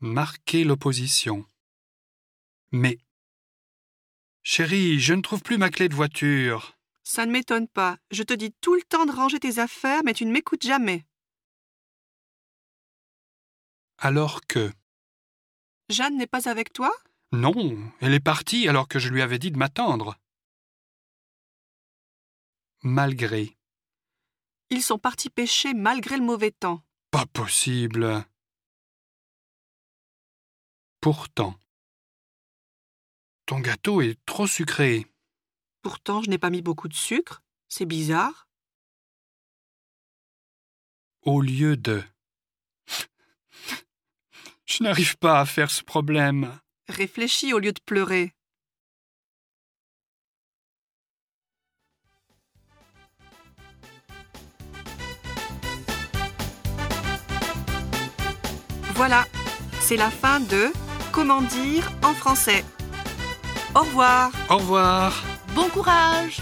Marquer l'opposition. Mais. Chérie, je ne trouve plus ma clé de voiture. Ça ne m'étonne pas. Je te dis tout le temps de ranger tes affaires, mais tu ne m'écoutes jamais. Alors que. Jeanne n'est pas avec toi? Non, elle est partie alors que je lui avais dit de m'attendre. Malgré. Ils sont partis pêcher malgré le mauvais temps. Pas possible. Pourtant. Ton gâteau est trop sucré. Pourtant, je n'ai pas mis beaucoup de sucre. C'est bizarre. Au lieu de. Je n'arrive pas à faire ce problème. Réfléchis au lieu de pleurer. Voilà, c'est la fin de Comment dire en français. Au revoir. Au revoir. Bon courage